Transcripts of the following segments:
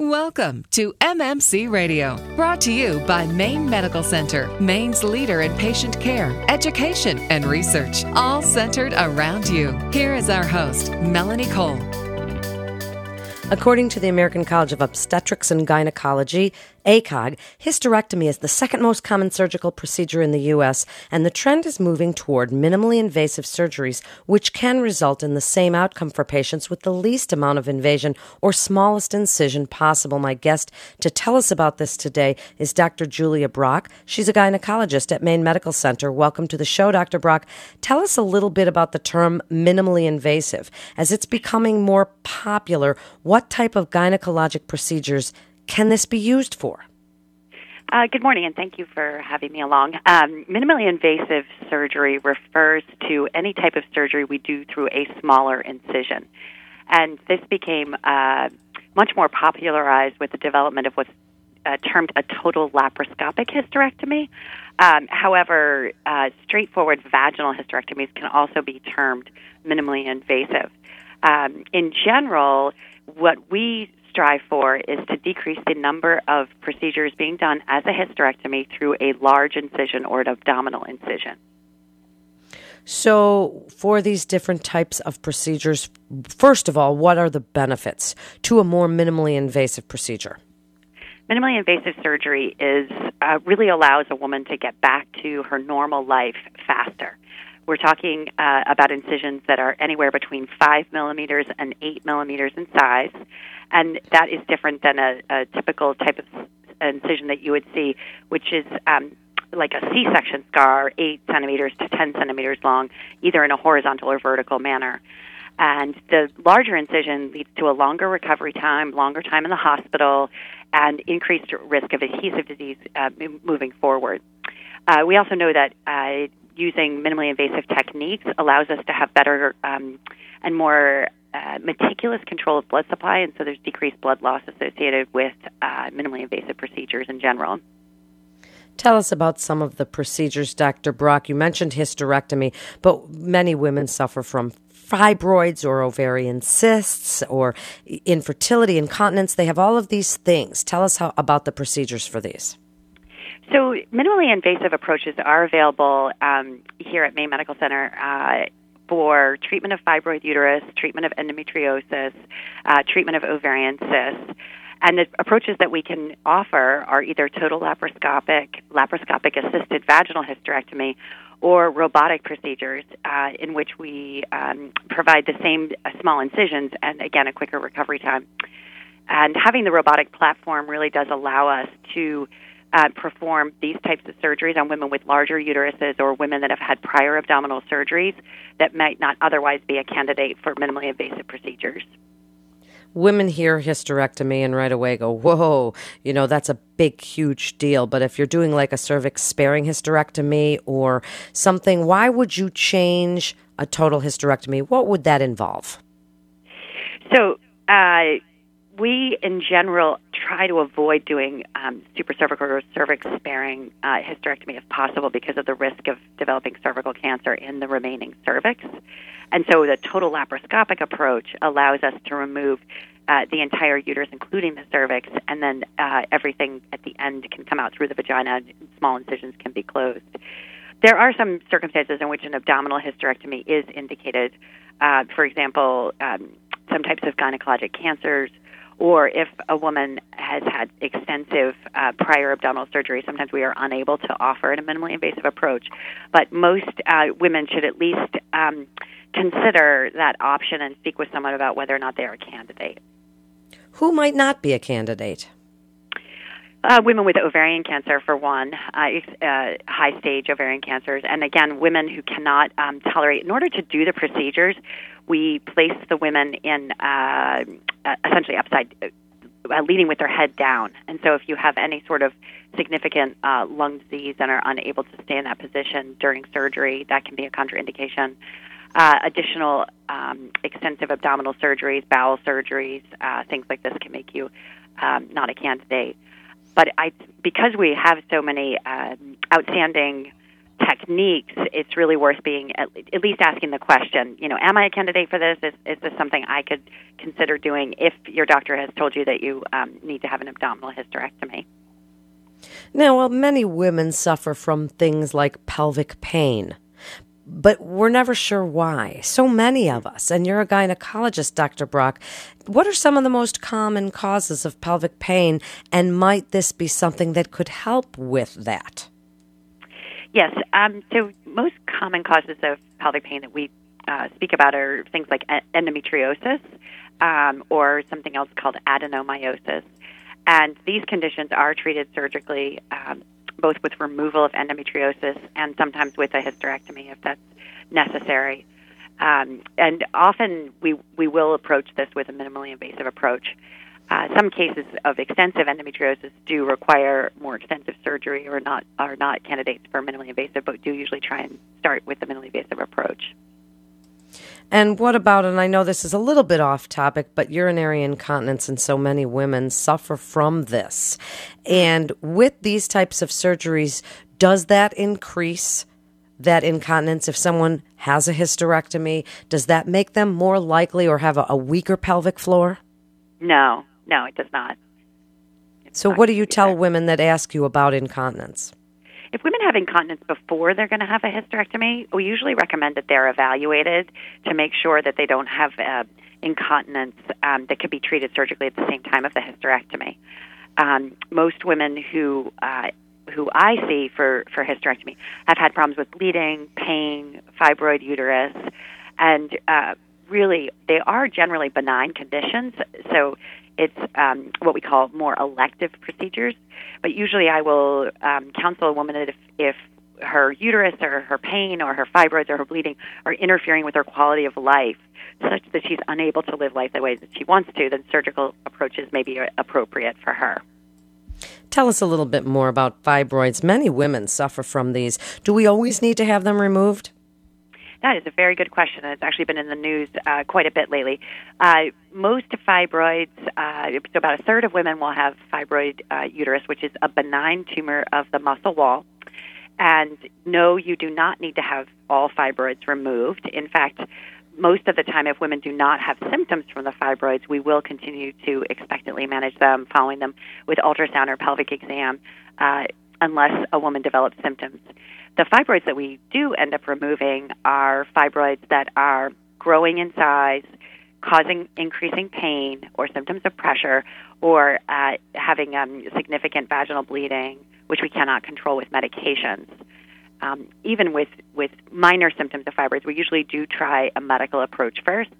Welcome to MMC Radio, brought to you by Maine Medical Center, Maine's leader in patient care, education, and research, all centered around you. Here is our host, Melanie Cole. According to the American College of Obstetrics and Gynecology, ACOG, hysterectomy is the second most common surgical procedure in the U.S., and the trend is moving toward minimally invasive surgeries, which can result in the same outcome for patients with the least amount of invasion or smallest incision possible. My guest to tell us about this today is Dr. Julia Brock. She's a gynecologist at Maine Medical Center. Welcome to the show, Dr. Brock. Tell us a little bit about the term minimally invasive. As it's becoming more popular, what type of gynecologic procedures can this be used for? Uh, good morning, and thank you for having me along. Um, minimally invasive surgery refers to any type of surgery we do through a smaller incision. And this became uh, much more popularized with the development of what's uh, termed a total laparoscopic hysterectomy. Um, however, uh, straightforward vaginal hysterectomies can also be termed minimally invasive. Um, in general, what we strive for is to decrease the number of procedures being done as a hysterectomy through a large incision or an abdominal incision. So, for these different types of procedures, first of all, what are the benefits to a more minimally invasive procedure? Minimally invasive surgery is uh, really allows a woman to get back to her normal life faster. We're talking uh, about incisions that are anywhere between five millimeters and eight millimeters in size, and that is different than a, a typical type of incision that you would see, which is um, like a C-section scar, eight centimeters to ten centimeters long, either in a horizontal or vertical manner. And the larger incision leads to a longer recovery time, longer time in the hospital, and increased risk of adhesive disease uh, moving forward. Uh, we also know that uh, using minimally invasive techniques allows us to have better um, and more uh, meticulous control of blood supply, and so there's decreased blood loss associated with uh, minimally invasive procedures in general. Tell us about some of the procedures, Dr. Brock. You mentioned hysterectomy, but many women suffer from fibroids or ovarian cysts or infertility, incontinence. They have all of these things. Tell us how, about the procedures for these. So, minimally invasive approaches are available um, here at Maine Medical Center uh, for treatment of fibroid uterus, treatment of endometriosis, uh, treatment of ovarian cysts. And the approaches that we can offer are either total laparoscopic, laparoscopic assisted vaginal hysterectomy, or robotic procedures uh, in which we um, provide the same uh, small incisions and, again, a quicker recovery time. And having the robotic platform really does allow us to uh, perform these types of surgeries on women with larger uteruses or women that have had prior abdominal surgeries that might not otherwise be a candidate for minimally invasive procedures. Women hear hysterectomy and right away go, whoa, you know, that's a big, huge deal. But if you're doing like a cervix sparing hysterectomy or something, why would you change a total hysterectomy? What would that involve? So, uh, we in general try to avoid doing um, supracervical or cervix sparing uh, hysterectomy if possible because of the risk of developing cervical cancer in the remaining cervix. And so the total laparoscopic approach allows us to remove uh, the entire uterus, including the cervix, and then uh, everything at the end can come out through the vagina and small incisions can be closed. There are some circumstances in which an abdominal hysterectomy is indicated. Uh, for example, um, some types of gynecologic cancers, or if a woman has had extensive uh, prior abdominal surgery, sometimes we are unable to offer a minimally invasive approach. But most uh, women should at least um, consider that option and speak with someone about whether or not they are a candidate. Who might not be a candidate? Uh, women with ovarian cancer, for one, uh, uh, high stage ovarian cancers, and again, women who cannot um, tolerate. In order to do the procedures, we place the women in uh, uh, essentially upside, uh, leading with their head down. And so, if you have any sort of significant uh, lung disease and are unable to stay in that position during surgery, that can be a contraindication. Uh, additional um, extensive abdominal surgeries, bowel surgeries, uh, things like this can make you um, not a candidate. But I, because we have so many um, outstanding techniques, it's really worth being at, at least asking the question. You know, am I a candidate for this? Is, is this something I could consider doing if your doctor has told you that you um, need to have an abdominal hysterectomy? Now, well, many women suffer from things like pelvic pain, but we're never sure why. So many of us, and you're a gynecologist, Dr. Brock. What are some of the most common causes of pelvic pain, and might this be something that could help with that? Yes. Um, so, most common causes of pelvic pain that we uh, speak about are things like endometriosis um, or something else called adenomyosis. And these conditions are treated surgically, um, both with removal of endometriosis and sometimes with a hysterectomy if that's necessary. Um, and often we, we will approach this with a minimally invasive approach. Uh, some cases of extensive endometriosis do require more extensive surgery or not are not candidates for minimally invasive, but do usually try and start with the minimally invasive approach. And what about, and I know this is a little bit off topic, but urinary incontinence and so many women suffer from this. And with these types of surgeries, does that increase that incontinence if someone has a hysterectomy? Does that make them more likely or have a, a weaker pelvic floor? No, no, it does not. It's so, not what do you tell women that ask you about incontinence? If women have incontinence before they're going to have a hysterectomy, we usually recommend that they're evaluated to make sure that they don't have uh, incontinence um, that could be treated surgically at the same time of the hysterectomy. Um, most women who uh, who I see for for hysterectomy have had problems with bleeding, pain, fibroid uterus, and uh, really they are generally benign conditions. So it's um, what we call more elective procedures. But usually, I will um, counsel a woman if, if her uterus or her pain or her fibroids or her bleeding are interfering with her quality of life such that she's unable to live life the way that she wants to, then surgical approaches may be appropriate for her. Tell us a little bit more about fibroids. Many women suffer from these. Do we always need to have them removed? That is a very good question, it's actually been in the news uh, quite a bit lately. Uh, most fibroids, uh, so about a third of women will have fibroid uh, uterus, which is a benign tumor of the muscle wall. And no, you do not need to have all fibroids removed. In fact, most of the time, if women do not have symptoms from the fibroids, we will continue to expectantly manage them, following them with ultrasound or pelvic exam, uh, unless a woman develops symptoms. The fibroids that we do end up removing are fibroids that are growing in size, causing increasing pain or symptoms of pressure, or uh, having um, significant vaginal bleeding, which we cannot control with medications. Um, even with, with minor symptoms of fibroids, we usually do try a medical approach first,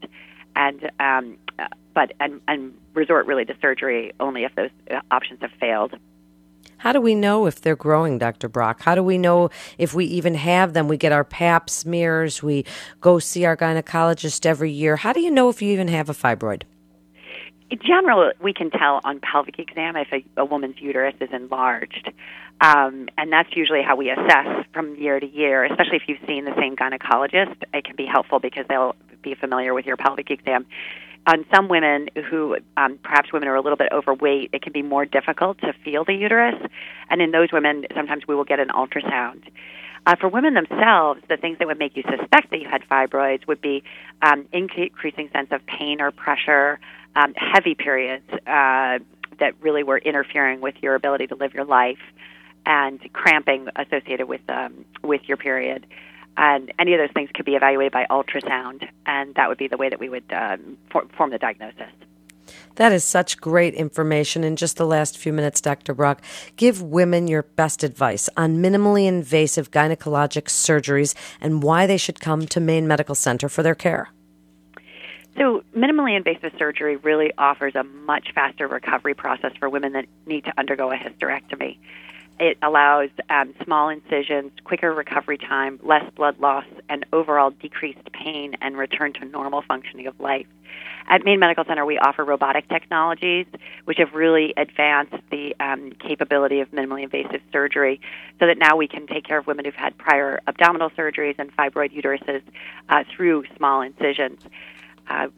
and um, uh, but and, and resort really to surgery only if those uh, options have failed. How do we know if they're growing, Dr. Brock? How do we know if we even have them? We get our pap smears, we go see our gynecologist every year. How do you know if you even have a fibroid? In general, we can tell on pelvic exam if a, a woman's uterus is enlarged. Um, and that's usually how we assess from year to year, especially if you've seen the same gynecologist. It can be helpful because they'll be familiar with your pelvic exam on some women who um, perhaps women are a little bit overweight, it can be more difficult to feel the uterus. And in those women, sometimes we will get an ultrasound. Uh, for women themselves, the things that would make you suspect that you had fibroids would be um, increasing sense of pain or pressure, um, heavy periods uh, that really were interfering with your ability to live your life, and cramping associated with um, with your period and any of those things could be evaluated by ultrasound, and that would be the way that we would um, for, form the diagnosis. That is such great information. In just the last few minutes, Dr. Brock, give women your best advice on minimally invasive gynecologic surgeries and why they should come to Maine Medical Center for their care. So, minimally invasive surgery really offers a much faster recovery process for women that need to undergo a hysterectomy. It allows um, small incisions, quicker recovery time, less blood loss, and overall decreased pain and return to normal functioning of life. At Maine Medical Center, we offer robotic technologies, which have really advanced the um, capability of minimally invasive surgery, so that now we can take care of women who've had prior abdominal surgeries and fibroid uteruses uh, through small incisions. Uh,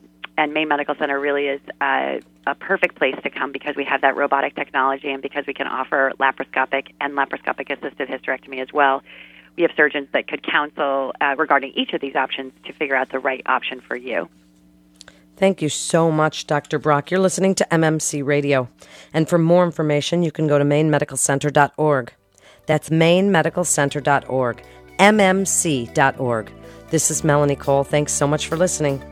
and Maine Medical Center really is uh, a perfect place to come because we have that robotic technology and because we can offer laparoscopic and laparoscopic assisted hysterectomy as well. we have surgeons that could counsel uh, regarding each of these options to figure out the right option for you. Thank you so much, Dr. Brock. You're listening to MMC Radio. And for more information, you can go to mainemedicalcenter.org. That's mainemedicalcenter.org, mmc.org. This is Melanie Cole. Thanks so much for listening.